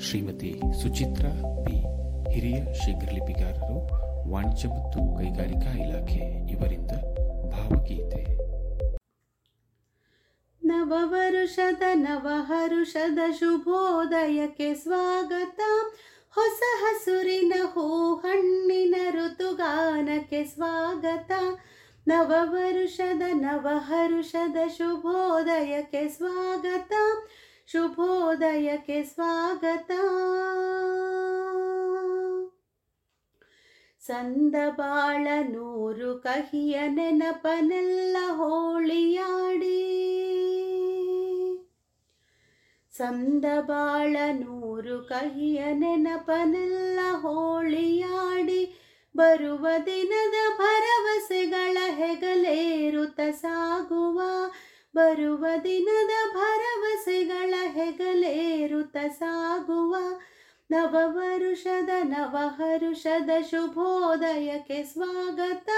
Shrimati Suchitra P. ಹಿರಿಯ ಶೀಘ್ರಲಿಪಿಗಾರರು, ವಾಣಿಜ್ಯ ಮತ್ತು ಕೈಗಾರಿಕಾ ಇಲಾಖೆ ಇವರಿಂದ ಭಾವಗೀತೆ. ನವವರುಷದ ನವಹರುಷದ ಶುಭೋದಯಕ್ಕೆ ಸ್ವಾಗತ. ಹೊಸ ಹಸುರಿನ ಹೂ ಹಣ್ಣಿನ ಋತುಗಾನಕ್ಕೆ ಸ್ವಾಗತ. ನವವರುಷದ ನವಹರುಷದ ಶುಭೋದಯಕ್ಕೆ ಸ್ವಾಗತ. ಶುಭೋದಯಕ್ಕೆ ಸ್ವಾಗತ. ಸಂದ ಬಾಳ ನೂರು ಕಹಿಯ ನೆನಪನೆಲ್ಲ ಹೋಳಿಯಾಡಿ. ಸಂದ ಬಾಳ ನೂರು ಕಹಿಯ ನೆನಪನೆಲ್ಲ ಹೋಳಿಯಾಡಿ. ಬರುವ ದಿನದ ಭರವಸೆಗಳ ಹೆಗಲೇರುತ್ತ ಸಾಗುವ ಬರುವ ದಿನದ ಭರವಸೆಗಳ ಹೆಗಲೇರುತ್ತ ಸಾಗುವ ನವವರುಷದ ನವಹರುಷದ ಶುಭೋದಯಕ್ಕೆ ಸ್ವಾಗತ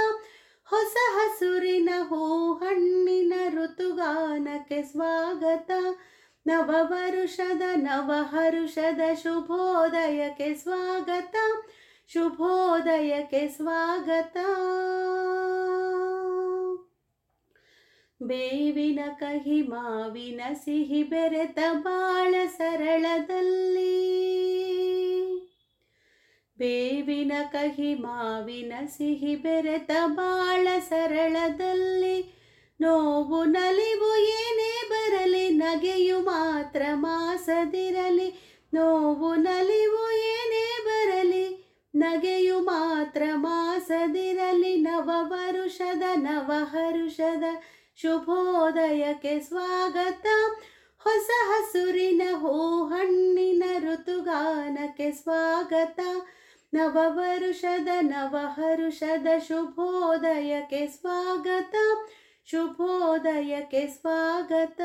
ಹೊಸ ಹಸುರಿನ ಹೂ ಹಣ್ಣಿನ ಋತುಗಾನಕ್ಕೆ ಸ್ವಾಗತ ನವವರುಷದ ನವಹರುಷದ ಶುಭೋದಯಕ್ಕೆ ಸ್ವಾಗತ ಶುಭೋದಯಕ್ಕೆ ಸ್ವಾಗತ ಬೇವಿನ ಕಹಿ ಮಾವಿನ ಸಿಹಿ ಬೆರೆತ ಬಾಳ ಸರಳದಲ್ಲಿ. ಬೇವಿನ ಕಹಿ ಮಾವಿನ ಸಿಹಿ ಬೆರೆತ ಬಾಳ ಸರಳದಲ್ಲಿ. ನೋವು ನಲಿವು ಏನೇ ಬರಲಿ, ನಗೆಯು ಮಾತ್ರ ಮಾಸದಿರಲಿ. ನೋವು ನಲಿವು ಏನೇ ಬರಲಿ, ನಗೆಯು ಮಾತ್ರ ಮಾಸದಿರಲಿ. ನವವರುಷದ ನವಹರುಷದ ಶುಭೋದಯಕ್ಕೆ ಸ್ವಾಗತ. ಹೊಸ ಹಸುರಿನ ಹೂ ಹಣ್ಣಿನ ಋತುಗಾನಕ್ಕೆ ಸ್ವಾಗತ. ನವವರುಷದ ನವಹರುಷದ ಶುಭೋದಯಕ್ಕೆ ಸ್ವಾಗತ. ಶುಭೋದಯಕ್ಕೆ ಸ್ವಾಗತ.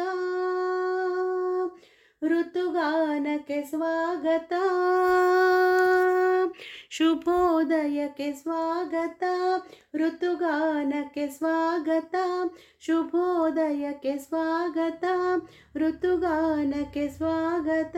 ಋತುಗಾನಕ್ಕೆ ಸ್ವಾಗತ ಶುಭೋದಯಕ್ಕೆ ಸ್ವಾಗತ ಋತುಗಾನಕ್ಕೆ ಸ್ವಾಗತ ಶುಭೋದಯಕ್ಕೆ ಸ್ವಾಗತ ಋತುಗಾನಕ್ಕೆ ಸ್ವಾಗತ